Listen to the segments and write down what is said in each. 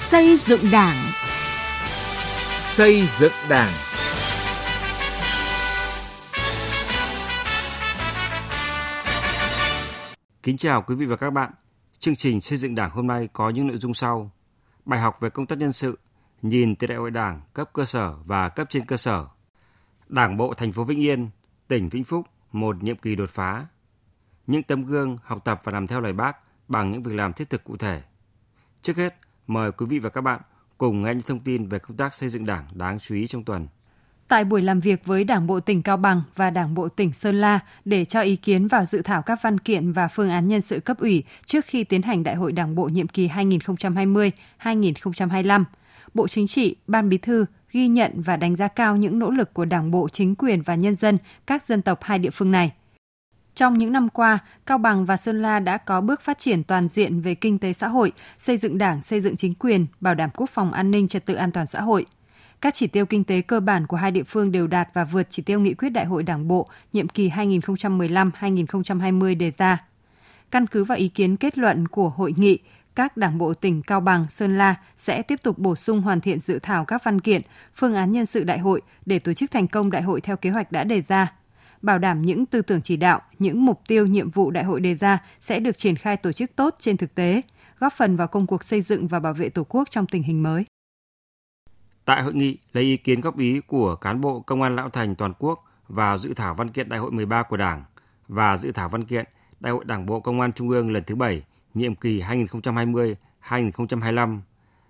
Xây dựng Đảng. Xây dựng Đảng. Kính chào quý vị và các bạn. Chương trình xây dựng Đảng hôm nay có những nội dung sau: Bài học về công tác nhân sự, nhìn từ đại hội Đảng cấp cơ sở và cấp trên cơ sở. Đảng bộ thành phố Vĩnh Yên, tỉnh Vĩnh Phúc một nhiệm kỳ đột phá. Những tấm gương học tập và làm theo lời Bác bằng những việc làm thiết thực cụ thể. Trước hết, mời quý vị và các bạn cùng nghe những thông tin về công tác xây dựng Đảng đáng chú ý trong tuần. Tại buổi làm việc với Đảng bộ tỉnh Cao Bằng và Đảng bộ tỉnh Sơn La để cho ý kiến vào dự thảo các văn kiện và phương án nhân sự cấp ủy trước khi tiến hành Đại hội Đảng bộ nhiệm kỳ 2020-2025, Bộ Chính trị, Ban Bí thư ghi nhận và đánh giá cao những nỗ lực của Đảng bộ, chính quyền và nhân dân các dân tộc hai địa phương này. Trong những năm qua, Cao Bằng và Sơn La đã có bước phát triển toàn diện về kinh tế xã hội, xây dựng đảng, xây dựng chính quyền, bảo đảm quốc phòng an ninh trật tự an toàn xã hội. Các chỉ tiêu kinh tế cơ bản của hai địa phương đều đạt và vượt chỉ tiêu nghị quyết Đại hội Đảng bộ nhiệm kỳ 2015-2020 đề ra. Căn cứ vào ý kiến kết luận của hội nghị, các đảng bộ tỉnh Cao Bằng, Sơn La sẽ tiếp tục bổ sung hoàn thiện dự thảo các văn kiện, phương án nhân sự đại hội để tổ chức thành công đại hội theo kế hoạch đã đề ra bảo đảm những tư tưởng chỉ đạo, những mục tiêu nhiệm vụ đại hội đề ra sẽ được triển khai tổ chức tốt trên thực tế, góp phần vào công cuộc xây dựng và bảo vệ Tổ quốc trong tình hình mới. Tại hội nghị, lấy ý kiến góp ý của cán bộ công an lão thành toàn quốc vào dự thảo văn kiện đại hội 13 của Đảng và dự thảo văn kiện Đại hội Đảng bộ Công an Trung ương lần thứ 7, nhiệm kỳ 2020-2025,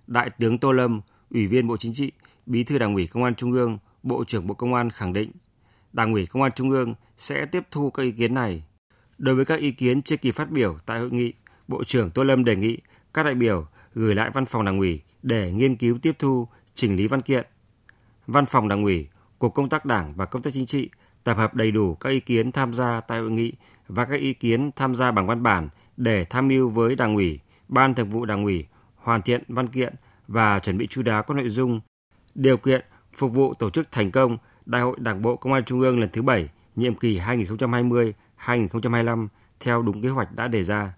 Đại tướng Tô Lâm, Ủy viên Bộ Chính trị, Bí thư Đảng ủy Công an Trung ương, Bộ trưởng Bộ Công an khẳng định Đảng ủy Công an Trung ương sẽ tiếp thu các ý kiến này. Đối với các ý kiến chưa kịp phát biểu tại hội nghị, Bộ trưởng Tô Lâm đề nghị các đại biểu gửi lại văn phòng Đảng ủy để nghiên cứu tiếp thu, chỉnh lý văn kiện. Văn phòng Đảng ủy, Cục Công tác Đảng và Công tác Chính trị tập hợp đầy đủ các ý kiến tham gia tại hội nghị và các ý kiến tham gia bằng văn bản để tham mưu với Đảng ủy, Ban Thường vụ Đảng ủy hoàn thiện văn kiện và chuẩn bị chú đáo các nội dung, điều kiện phục vụ tổ chức thành công Đại hội Đảng bộ Công an Trung ương lần thứ 7, nhiệm kỳ 2020-2025 theo đúng kế hoạch đã đề ra.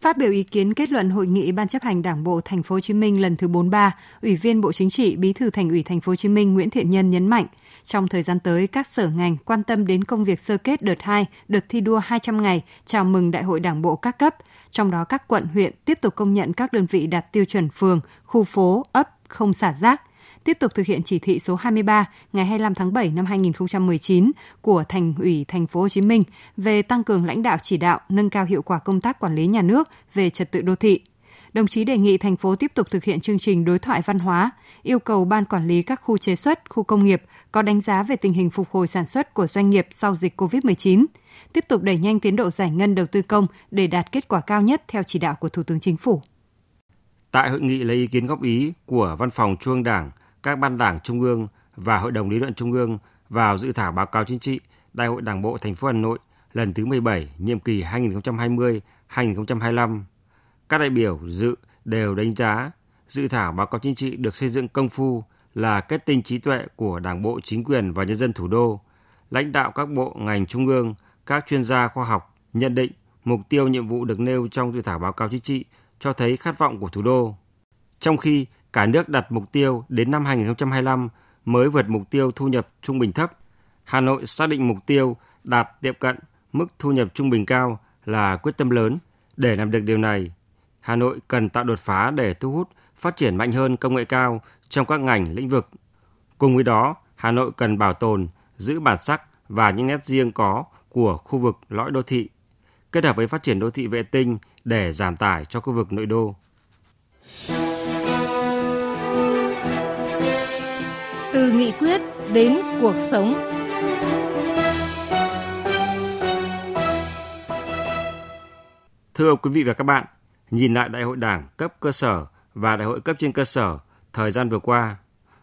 Phát biểu ý kiến kết luận hội nghị Ban chấp hành Đảng bộ Thành phố Hồ Chí Minh lần thứ 43, Ủy viên Bộ Chính trị, Bí thư Thành ủy Thành phố Hồ Chí Minh Nguyễn Thiện Nhân nhấn mạnh, trong thời gian tới các sở ngành quan tâm đến công việc sơ kết đợt 2, đợt thi đua 200 ngày chào mừng Đại hội Đảng bộ các cấp, trong đó các quận huyện tiếp tục công nhận các đơn vị đạt tiêu chuẩn phường, khu phố, ấp không xả rác, tiếp tục thực hiện chỉ thị số 23 ngày 25 tháng 7 năm 2019 của Thành ủy Thành phố Hồ Chí Minh về tăng cường lãnh đạo chỉ đạo, nâng cao hiệu quả công tác quản lý nhà nước về trật tự đô thị. Đồng chí đề nghị thành phố tiếp tục thực hiện chương trình đối thoại văn hóa, yêu cầu ban quản lý các khu chế xuất, khu công nghiệp có đánh giá về tình hình phục hồi sản xuất của doanh nghiệp sau dịch COVID-19, tiếp tục đẩy nhanh tiến độ giải ngân đầu tư công để đạt kết quả cao nhất theo chỉ đạo của Thủ tướng Chính phủ. Tại hội nghị lấy ý kiến góp ý của Văn phòng Trung ương Đảng, các ban đảng trung ương và Hội đồng lý luận trung ương vào dự thảo báo cáo chính trị Đại hội Đảng bộ thành phố Hà Nội lần thứ 17, nhiệm kỳ 2020-2025. Các đại biểu dự đều đánh giá dự thảo báo cáo chính trị được xây dựng công phu là kết tinh trí tuệ của Đảng bộ, chính quyền và nhân dân thủ đô. Lãnh đạo các bộ, ngành trung ương, các chuyên gia khoa học nhận định mục tiêu nhiệm vụ được nêu trong dự thảo báo cáo chính trị cho thấy khát vọng của thủ đô. Trong khi cả nước đặt mục tiêu đến năm 2025 mới vượt mục tiêu thu nhập trung bình thấp. Hà Nội xác định mục tiêu đạt tiệm cận mức thu nhập trung bình cao là quyết tâm lớn. Để làm được điều này, Hà Nội cần tạo đột phá để thu hút phát triển mạnh hơn công nghệ cao trong các ngành lĩnh vực. Cùng với đó, Hà Nội cần bảo tồn, giữ bản sắc và những nét riêng có của khu vực lõi đô thị, kết hợp với phát triển đô thị vệ tinh để giảm tải cho khu vực nội đô. Từ nghị quyết đến cuộc sống. Thưa quý vị và các bạn, nhìn lại đại hội đảng cấp cơ sở và đại hội cấp trên cơ sở thời gian vừa qua,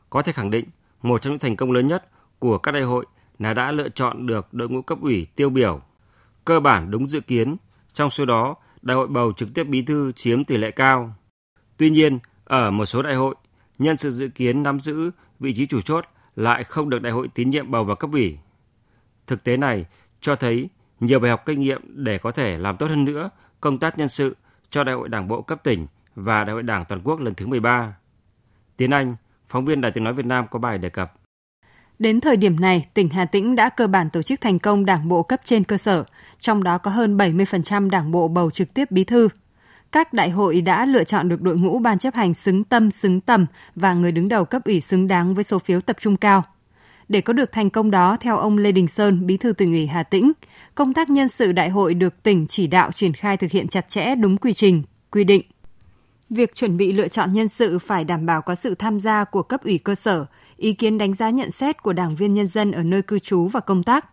có thể khẳng định một trong những thành công lớn nhất của các đại hội là đã lựa chọn được đội ngũ cấp ủy tiêu biểu, cơ bản đúng dự kiến, trong số đó đại hội bầu trực tiếp bí thư chiếm tỷ lệ cao. Tuy nhiên, ở một số đại hội, nhân sự dự kiến nắm giữ vị trí chủ chốt lại không được đại hội tín nhiệm bầu vào cấp ủy. Thực tế này cho thấy nhiều bài học kinh nghiệm để có thể làm tốt hơn nữa công tác nhân sự cho đại hội đảng bộ cấp tỉnh và Đại hội Đảng toàn quốc lần thứ 13. Tiến Anh, phóng viên Đài Tiếng nói Việt Nam có bài đề cập. Đến thời điểm này, tỉnh Hà Tĩnh đã cơ bản tổ chức thành công đảng bộ cấp trên cơ sở, trong đó có hơn 70% đảng bộ bầu trực tiếp bí thư. Các đại hội đã lựa chọn được đội ngũ ban chấp hành xứng tâm, xứng tầm và người đứng đầu cấp ủy xứng đáng với số phiếu tập trung cao. Để có được thành công đó, theo ông Lê Đình Sơn, bí thư tỉnh ủy Hà Tĩnh, công tác nhân sự đại hội được tỉnh chỉ đạo triển khai thực hiện chặt chẽ đúng quy trình, quy định. Việc chuẩn bị lựa chọn nhân sự phải đảm bảo có sự tham gia của cấp ủy cơ sở, ý kiến đánh giá nhận xét của đảng viên nhân dân ở nơi cư trú và công tác.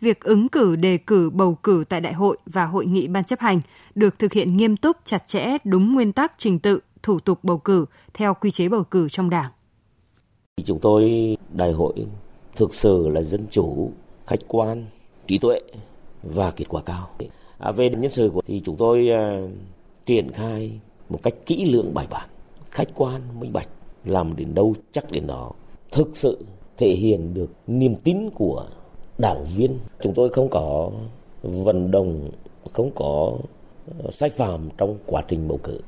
Việc ứng cử, đề cử, bầu cử tại đại hội và hội nghị ban chấp hành được thực hiện nghiêm túc, chặt chẽ, đúng nguyên tắc trình tự, thủ tục bầu cử theo quy chế bầu cử trong đảng. Chúng tôi đại hội thực sự là dân chủ, khách quan, trí tuệ và kết quả cao. À, về nhân sự của thì chúng tôi uh, triển khai một cách kỹ lưỡng bài bản, khách quan, minh bạch, làm đến đâu chắc đến đó, thực sự thể hiện được niềm tin của đảng viên. Chúng tôi không có vận động, không có ờ, sai phạm trong quá trình bầu cử.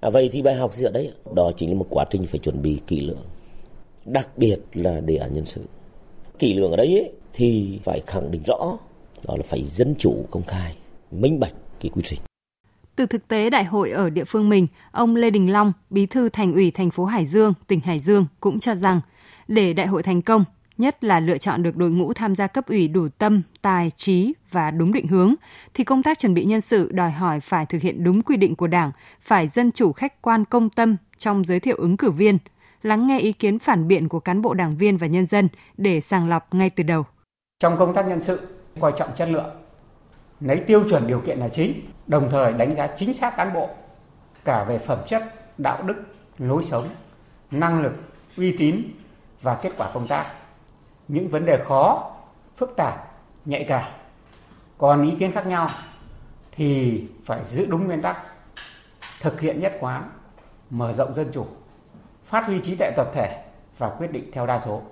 À, vậy thì bài học gì ở đấy? Đó chính là một quá trình phải chuẩn bị kỹ lưỡng, đặc biệt là đề án nhân sự. Kỹ lưỡng ở đấy ấy, thì phải khẳng định rõ đó là phải dân chủ công khai, minh bạch cái quy trình. Từ thực tế đại hội ở địa phương mình, ông Lê Đình Long, bí thư thành ủy thành phố Hải Dương, tỉnh Hải Dương cũng cho rằng để đại hội thành công, nhất là lựa chọn được đội ngũ tham gia cấp ủy đủ tâm, tài, trí và đúng định hướng, thì công tác chuẩn bị nhân sự đòi hỏi phải thực hiện đúng quy định của Đảng, phải dân chủ khách quan công tâm trong giới thiệu ứng cử viên, lắng nghe ý kiến phản biện của cán bộ đảng viên và nhân dân để sàng lọc ngay từ đầu. Trong công tác nhân sự, coi trọng chất lượng, lấy tiêu chuẩn điều kiện là chính, đồng thời đánh giá chính xác cán bộ cả về phẩm chất, đạo đức, lối sống, năng lực, uy tín và kết quả công tác. Những vấn đề khó, phức tạp, nhạy cảm, còn ý kiến khác nhau thì phải giữ đúng nguyên tắc, thực hiện nhất quán, mở rộng dân chủ, phát huy trí tuệ tập thể và quyết định theo đa số.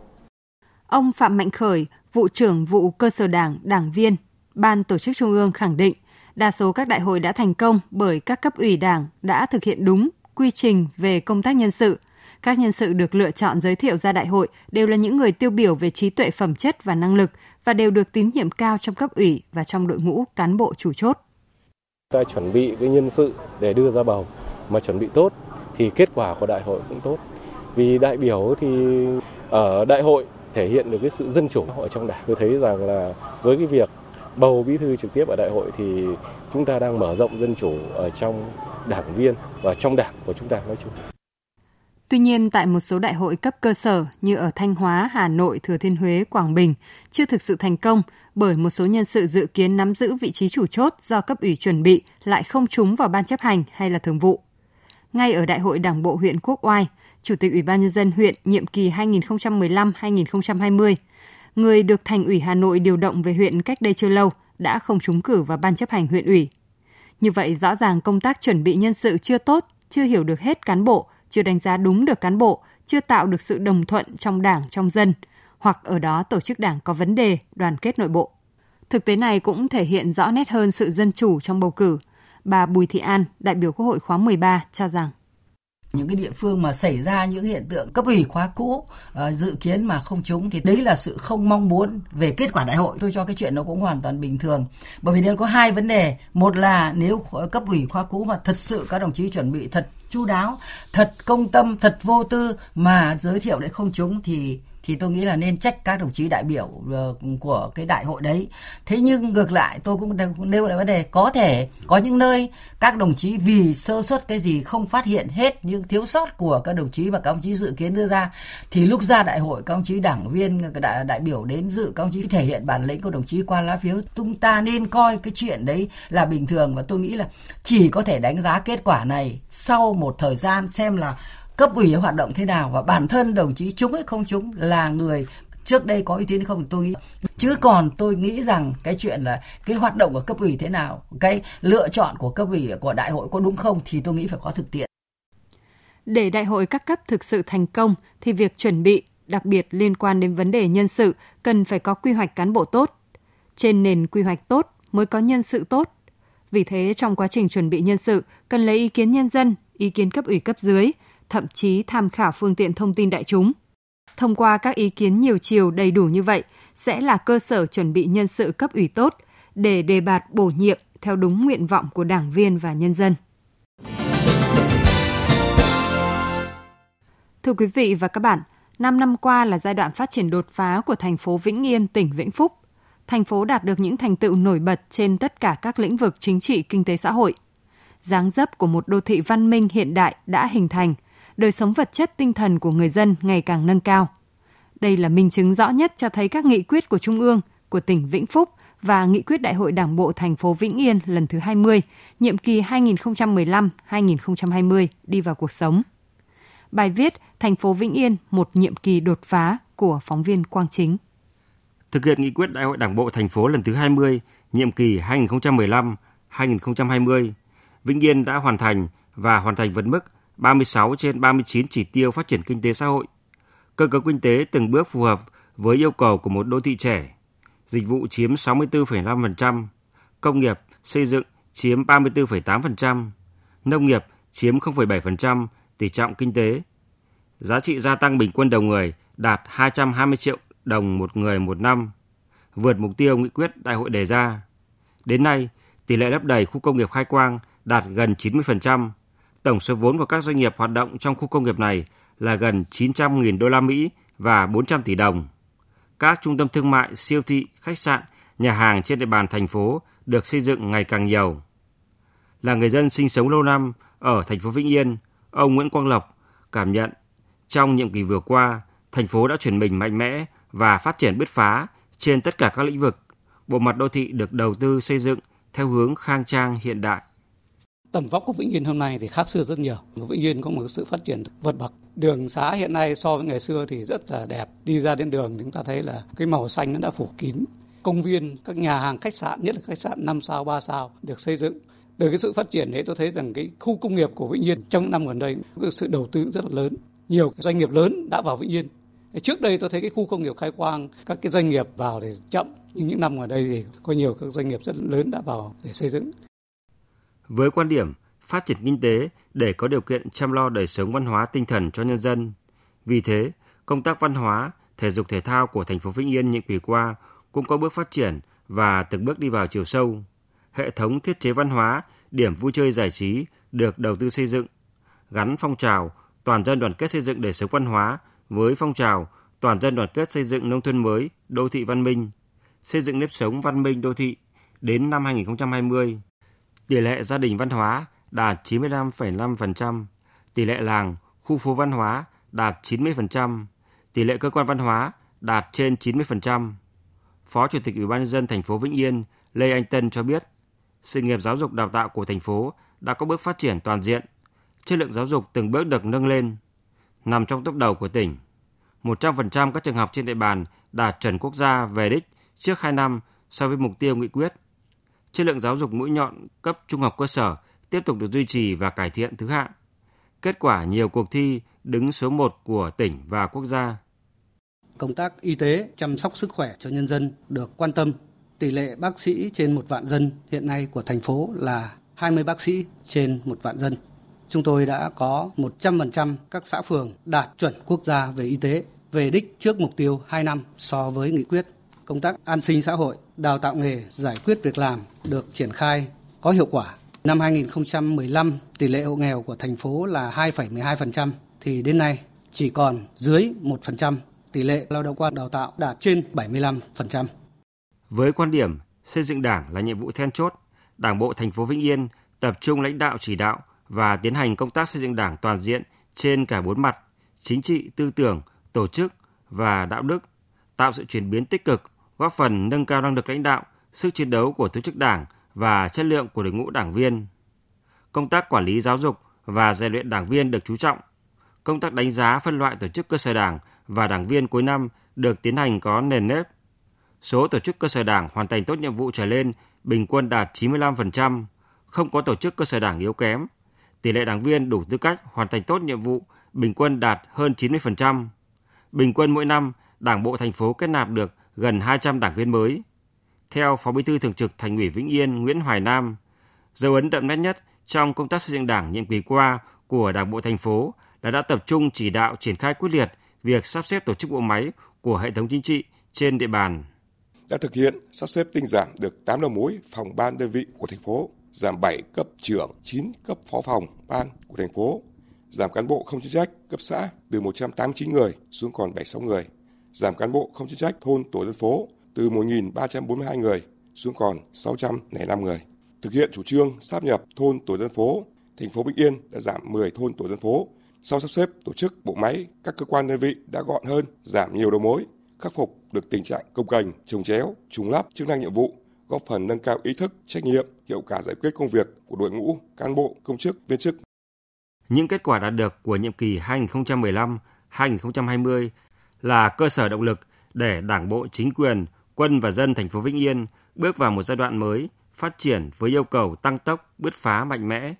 Ông Phạm Mạnh Khởi, vụ trưởng vụ cơ sở đảng, đảng viên, Ban tổ chức Trung ương khẳng định đa số các đại hội đã thành công bởi các cấp ủy đảng đã thực hiện đúng quy trình về công tác nhân sự. Các nhân sự được lựa chọn giới thiệu ra đại hội đều là những người tiêu biểu về trí tuệ phẩm chất và năng lực và đều được tín nhiệm cao trong cấp ủy và trong đội ngũ cán bộ chủ chốt. Ta chuẩn bị cái nhân sự để đưa ra bầu, mà chuẩn bị tốt thì kết quả của đại hội cũng tốt. Vì đại biểu thì ở đại hội thể hiện được cái sự dân chủ ở trong đảng. Tôi thấy rằng là với cái việc bầu bí thư trực tiếp ở đại hội thì chúng ta đang mở rộng dân chủ ở trong đảng viên và trong đảng của chúng ta nói chung. Tuy nhiên, tại một số đại hội cấp cơ sở như ở Thanh Hóa, Hà Nội, Thừa Thiên Huế, Quảng Bình chưa thực sự thành công bởi một số nhân sự dự kiến nắm giữ vị trí chủ chốt do cấp ủy chuẩn bị lại không trúng vào ban chấp hành hay là thường vụ. Ngay ở Đại hội Đảng bộ huyện Quốc Oai, Chủ tịch Ủy ban nhân dân huyện nhiệm kỳ 2015-2020 người được Thành ủy Hà Nội điều động về huyện cách đây chưa lâu đã không trúng cử vào ban chấp hành huyện ủy. Như vậy rõ ràng công tác chuẩn bị nhân sự chưa tốt, chưa hiểu được hết cán bộ, chưa đánh giá đúng được cán bộ, chưa tạo được sự đồng thuận trong đảng, trong dân, hoặc ở đó tổ chức đảng có vấn đề, đoàn kết nội bộ. Thực tế này cũng thể hiện rõ nét hơn sự dân chủ trong bầu cử. Bà Bùi Thị An, đại biểu Quốc hội khóa 13 cho rằng những cái địa phương mà xảy ra những hiện tượng cấp ủy khóa cũ uh, dự kiến mà không trúng thì đấy là sự không mong muốn về kết quả đại hội tôi cho cái chuyện nó cũng hoàn toàn bình thường bởi vì nó có hai vấn đề một là nếu cấp ủy khóa cũ mà thật sự các đồng chí chuẩn bị thật chu đáo, thật công tâm, thật vô tư mà giới thiệu lại không trúng thì thì tôi nghĩ là nên trách các đồng chí đại biểu ờ, của cái đại hội đấy. Thế nhưng ngược lại tôi cũng nêu lại vấn đề có thể có những nơi các đồng chí vì sơ suất cái gì không phát hiện hết những thiếu sót của các đồng chí và các đồng chí dự kiến đưa ra thì lúc ra đại hội các đồng chí đảng viên đại, đại biểu đến dự các đồng chí thể hiện bản lĩnh của đồng chí qua lá phiếu. Chúng ta nên coi cái chuyện đấy là bình thường và tôi nghĩ là chỉ có thể đánh giá kết quả này sau một thời gian xem là cấp ủy hoạt động thế nào và bản thân đồng chí chúng hay không chúng là người trước đây có uy tín không tôi nghĩ chứ còn tôi nghĩ rằng cái chuyện là cái hoạt động của cấp ủy thế nào cái lựa chọn của cấp ủy của đại hội có đúng không thì tôi nghĩ phải có thực tiễn. Để đại hội các cấp thực sự thành công thì việc chuẩn bị đặc biệt liên quan đến vấn đề nhân sự cần phải có quy hoạch cán bộ tốt. Trên nền quy hoạch tốt mới có nhân sự tốt. Vì thế trong quá trình chuẩn bị nhân sự cần lấy ý kiến nhân dân ý kiến cấp ủy cấp dưới, thậm chí tham khảo phương tiện thông tin đại chúng. Thông qua các ý kiến nhiều chiều đầy đủ như vậy sẽ là cơ sở chuẩn bị nhân sự cấp ủy tốt để đề bạt bổ nhiệm theo đúng nguyện vọng của đảng viên và nhân dân. Thưa quý vị và các bạn, 5 năm qua là giai đoạn phát triển đột phá của thành phố Vĩnh Yên, tỉnh Vĩnh Phúc. Thành phố đạt được những thành tựu nổi bật trên tất cả các lĩnh vực chính trị, kinh tế xã hội. Dáng dấp của một đô thị văn minh hiện đại đã hình thành, đời sống vật chất tinh thần của người dân ngày càng nâng cao. Đây là minh chứng rõ nhất cho thấy các nghị quyết của Trung ương, của tỉnh Vĩnh Phúc và nghị quyết Đại hội Đảng bộ thành phố Vĩnh Yên lần thứ 20, nhiệm kỳ 2015-2020 đi vào cuộc sống. Bài viết Thành phố Vĩnh Yên một nhiệm kỳ đột phá của phóng viên Quang Chính. Thực hiện nghị quyết Đại hội Đảng bộ thành phố lần thứ 20, nhiệm kỳ 2015-2020, Vĩnh Yên đã hoàn thành và hoàn thành vượt mức 36 trên 39 chỉ tiêu phát triển kinh tế xã hội. Cơ cấu kinh tế từng bước phù hợp với yêu cầu của một đô thị trẻ. Dịch vụ chiếm 64,5%, công nghiệp, xây dựng chiếm 34,8%, nông nghiệp chiếm 0,7% tỷ trọng kinh tế. Giá trị gia tăng bình quân đầu người đạt 220 triệu đồng một người một năm, vượt mục tiêu nghị quyết đại hội đề ra. Đến nay, tỷ lệ lấp đầy khu công nghiệp Khai Quang đạt gần 90%. Tổng số vốn của các doanh nghiệp hoạt động trong khu công nghiệp này là gần 900.000 đô la Mỹ và 400 tỷ đồng. Các trung tâm thương mại, siêu thị, khách sạn, nhà hàng trên địa bàn thành phố được xây dựng ngày càng nhiều. Là người dân sinh sống lâu năm ở thành phố Vĩnh Yên, ông Nguyễn Quang Lộc cảm nhận trong nhiệm kỳ vừa qua, thành phố đã chuyển mình mạnh mẽ và phát triển bứt phá trên tất cả các lĩnh vực. Bộ mặt đô thị được đầu tư xây dựng theo hướng khang trang hiện đại. Tầm vóc của Vĩnh Yên hôm nay thì khác xưa rất nhiều. Vĩnh Yên có một sự phát triển vượt bậc. Đường xá hiện nay so với ngày xưa thì rất là đẹp. Đi ra đến đường chúng ta thấy là cái màu xanh nó đã phủ kín. Công viên, các nhà hàng, khách sạn, nhất là khách sạn 5 sao, 3 sao được xây dựng. Từ cái sự phát triển đấy tôi thấy rằng cái khu công nghiệp của Vĩnh Yên trong những năm gần đây có sự đầu tư rất là lớn. Nhiều doanh nghiệp lớn đã vào Vĩnh Yên Trước đây tôi thấy cái khu công nghiệp khai quang, các cái doanh nghiệp vào thì chậm, nhưng những năm gần đây thì có nhiều các doanh nghiệp rất lớn đã vào để xây dựng. Với quan điểm phát triển kinh tế để có điều kiện chăm lo đời sống văn hóa tinh thần cho nhân dân. Vì thế, công tác văn hóa, thể dục thể thao của thành phố Vĩnh Yên những kỳ qua cũng có bước phát triển và từng bước đi vào chiều sâu. Hệ thống thiết chế văn hóa, điểm vui chơi giải trí được đầu tư xây dựng, gắn phong trào toàn dân đoàn kết xây dựng đời sống văn hóa với phong trào toàn dân đoàn kết xây dựng nông thôn mới, đô thị văn minh, xây dựng nếp sống văn minh đô thị đến năm 2020. Tỷ lệ gia đình văn hóa đạt 95,5%, tỷ lệ làng, khu phố văn hóa đạt 90%, tỷ lệ cơ quan văn hóa đạt trên 90%. Phó Chủ tịch Ủy ban nhân dân thành phố Vĩnh Yên Lê Anh Tân cho biết, sự nghiệp giáo dục đào tạo của thành phố đã có bước phát triển toàn diện, chất lượng giáo dục từng bước được nâng lên, nằm trong tốc đầu của tỉnh. 100% các trường học trên địa bàn đạt chuẩn quốc gia về đích trước 2 năm so với mục tiêu nghị quyết. Chất lượng giáo dục mũi nhọn cấp trung học cơ sở tiếp tục được duy trì và cải thiện thứ hạng. Kết quả nhiều cuộc thi đứng số 1 của tỉnh và quốc gia. Công tác y tế chăm sóc sức khỏe cho nhân dân được quan tâm. Tỷ lệ bác sĩ trên một vạn dân hiện nay của thành phố là 20 bác sĩ trên một vạn dân. Chúng tôi đã có 100% các xã phường đạt chuẩn quốc gia về y tế, về đích trước mục tiêu 2 năm so với nghị quyết. Công tác an sinh xã hội, đào tạo nghề, giải quyết việc làm được triển khai có hiệu quả Năm 2015, tỷ lệ hộ nghèo của thành phố là 2,12%, thì đến nay chỉ còn dưới 1%, tỷ lệ lao động qua đào tạo đạt trên 75%. Với quan điểm xây dựng Đảng là nhiệm vụ then chốt, Đảng bộ thành phố Vĩnh Yên tập trung lãnh đạo chỉ đạo và tiến hành công tác xây dựng Đảng toàn diện trên cả bốn mặt: chính trị, tư tưởng, tổ chức và đạo đức, tạo sự chuyển biến tích cực, góp phần nâng cao năng lực lãnh đạo, sức chiến đấu của tổ chức Đảng và chất lượng của đội ngũ đảng viên. Công tác quản lý giáo dục và rèn luyện đảng viên được chú trọng. Công tác đánh giá phân loại tổ chức cơ sở đảng và đảng viên cuối năm được tiến hành có nền nếp. Số tổ chức cơ sở đảng hoàn thành tốt nhiệm vụ trở lên bình quân đạt 95%, không có tổ chức cơ sở đảng yếu kém. Tỷ lệ đảng viên đủ tư cách hoàn thành tốt nhiệm vụ bình quân đạt hơn 90%. Bình quân mỗi năm, Đảng bộ thành phố kết nạp được gần 200 đảng viên mới. Theo Phó Bí thư Thường trực Thành ủy Vĩnh Yên Nguyễn Hoài Nam, dấu ấn đậm nét nhất trong công tác xây dựng Đảng nhiệm kỳ qua của Đảng bộ thành phố là đã tập trung chỉ đạo triển khai quyết liệt việc sắp xếp tổ chức bộ máy của hệ thống chính trị trên địa bàn. Đã thực hiện sắp xếp tinh giản được 8 đầu mối phòng ban đơn vị của thành phố, giảm 7 cấp trưởng, 9 cấp phó phòng ban của thành phố, giảm cán bộ không chuyên trách cấp xã từ 189 người xuống còn 76 người, giảm cán bộ không chuyên trách thôn tổ dân phố từ 1.342 người xuống còn 605 người. Thực hiện chủ trương sáp nhập thôn tổ dân phố, thành phố Vĩnh Yên đã giảm 10 thôn tổ dân phố. Sau sắp xếp tổ chức bộ máy, các cơ quan đơn vị đã gọn hơn, giảm nhiều đầu mối, khắc phục được tình trạng công cành, trồng chéo, trùng lắp chức năng nhiệm vụ, góp phần nâng cao ý thức, trách nhiệm, hiệu quả giải quyết công việc của đội ngũ cán bộ, công chức, viên chức. Những kết quả đạt được của nhiệm kỳ 2015-2020 là cơ sở động lực để Đảng bộ, chính quyền, quân và dân thành phố Vĩnh Yên bước vào một giai đoạn mới phát triển với yêu cầu tăng tốc, bứt phá mạnh mẽ.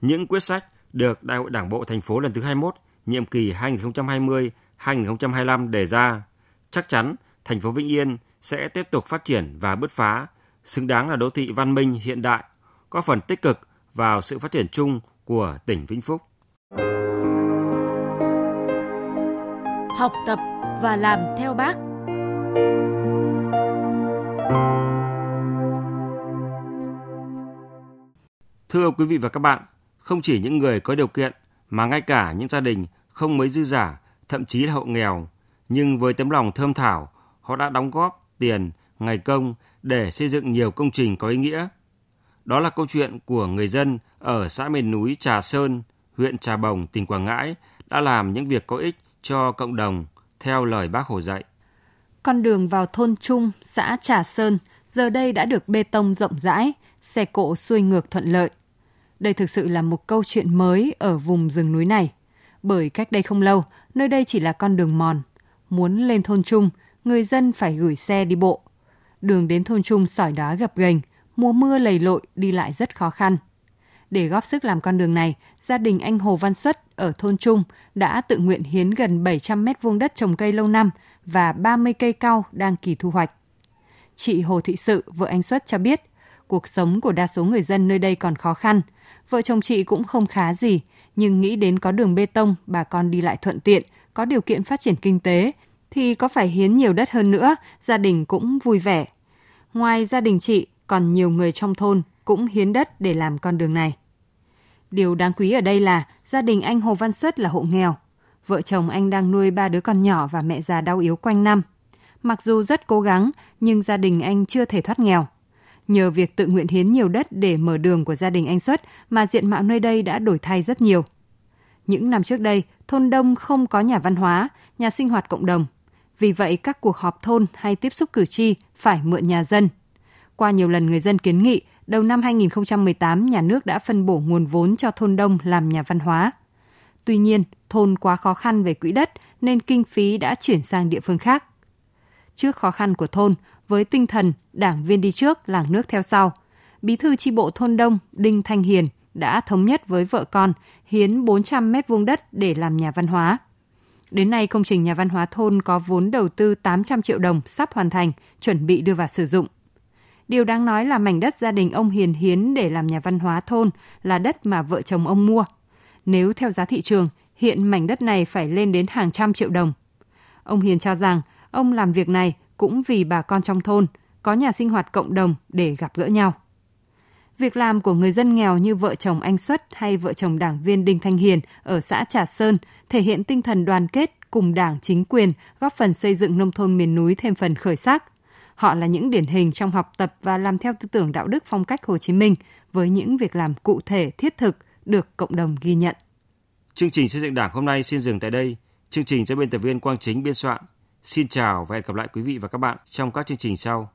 Những quyết sách được Đại hội Đảng bộ thành phố lần thứ 21, nhiệm kỳ 2020-2025 đề ra, chắc chắn thành phố Vĩnh Yên sẽ tiếp tục phát triển và bứt phá, xứng đáng là đô thị văn minh hiện đại, có phần tích cực vào sự phát triển chung của tỉnh Vĩnh Phúc. Học tập và làm theo bác. Thưa quý vị và các bạn, không chỉ những người có điều kiện mà ngay cả những gia đình không mấy dư giả, thậm chí là hộ nghèo, nhưng với tấm lòng thơm thảo, họ đã đóng góp tiền, ngày công để xây dựng nhiều công trình có ý nghĩa. Đó là câu chuyện của người dân ở xã miền núi Trà Sơn, huyện Trà Bồng, tỉnh Quảng Ngãi đã làm những việc có ích cho cộng đồng theo lời bác Hồ dạy. Con đường vào thôn Trung, xã Trà Sơn giờ đây đã được bê tông rộng rãi, xe cộ xuôi ngược thuận lợi. Đây thực sự là một câu chuyện mới ở vùng rừng núi này. Bởi cách đây không lâu, nơi đây chỉ là con đường mòn. Muốn lên thôn Trung, người dân phải gửi xe đi bộ. Đường đến thôn Trung sỏi đá gập ghềnh, mùa mưa lầy lội đi lại rất khó khăn. Để góp sức làm con đường này, gia đình anh Hồ Văn Xuất ở thôn Trung đã tự nguyện hiến gần 700 mét vuông đất trồng cây lâu năm và 30 cây cao đang kỳ thu hoạch. Chị Hồ Thị Sự, vợ anh Xuất cho biết, cuộc sống của đa số người dân nơi đây còn khó khăn. Vợ chồng chị cũng không khá gì, nhưng nghĩ đến có đường bê tông, bà con đi lại thuận tiện, có điều kiện phát triển kinh tế, thì có phải hiến nhiều đất hơn nữa, gia đình cũng vui vẻ. Ngoài gia đình chị, còn nhiều người trong thôn cũng hiến đất để làm con đường này. Điều đáng quý ở đây là gia đình anh Hồ Văn Xuất là hộ nghèo. Vợ chồng anh đang nuôi ba đứa con nhỏ và mẹ già đau yếu quanh năm. Mặc dù rất cố gắng, nhưng gia đình anh chưa thể thoát nghèo. Nhờ việc tự nguyện hiến nhiều đất để mở đường của gia đình anh Xuất mà diện mạo nơi đây đã đổi thay rất nhiều. Những năm trước đây, thôn Đông không có nhà văn hóa, nhà sinh hoạt cộng đồng. Vì vậy, các cuộc họp thôn hay tiếp xúc cử tri phải mượn nhà dân. Qua nhiều lần người dân kiến nghị, đầu năm 2018 nhà nước đã phân bổ nguồn vốn cho thôn Đông làm nhà văn hóa. Tuy nhiên, thôn quá khó khăn về quỹ đất nên kinh phí đã chuyển sang địa phương khác. Trước khó khăn của thôn, với tinh thần đảng viên đi trước, làng nước theo sau, Bí thư chi bộ thôn Đông Đinh Thanh Hiền đã thống nhất với vợ con hiến 400 mét vuông đất để làm nhà văn hóa. Đến nay, công trình nhà văn hóa thôn có vốn đầu tư 800 triệu đồng sắp hoàn thành, chuẩn bị đưa vào sử dụng. Điều đáng nói là mảnh đất gia đình ông Hiền hiến để làm nhà văn hóa thôn là đất mà vợ chồng ông mua. Nếu theo giá thị trường, hiện mảnh đất này phải lên đến hàng trăm triệu đồng. Ông Hiền cho rằng ông làm việc này cũng vì bà con trong thôn có nhà sinh hoạt cộng đồng để gặp gỡ nhau. Việc làm của người dân nghèo như vợ chồng anh Xuất hay vợ chồng đảng viên Đinh Thanh Hiền ở xã Trà Sơn thể hiện tinh thần đoàn kết cùng đảng chính quyền góp phần xây dựng nông thôn miền núi thêm phần khởi sắc. Họ là những điển hình trong học tập và làm theo tư tưởng đạo đức phong cách Hồ Chí Minh với những việc làm cụ thể, thiết thực được cộng đồng ghi nhận. Chương trình xây dựng Đảng hôm nay xin dừng tại đây. Chương trình do biên tập viên Quang Chính biên soạn. Xin chào và hẹn gặp lại quý vị và các bạn trong các chương trình sau.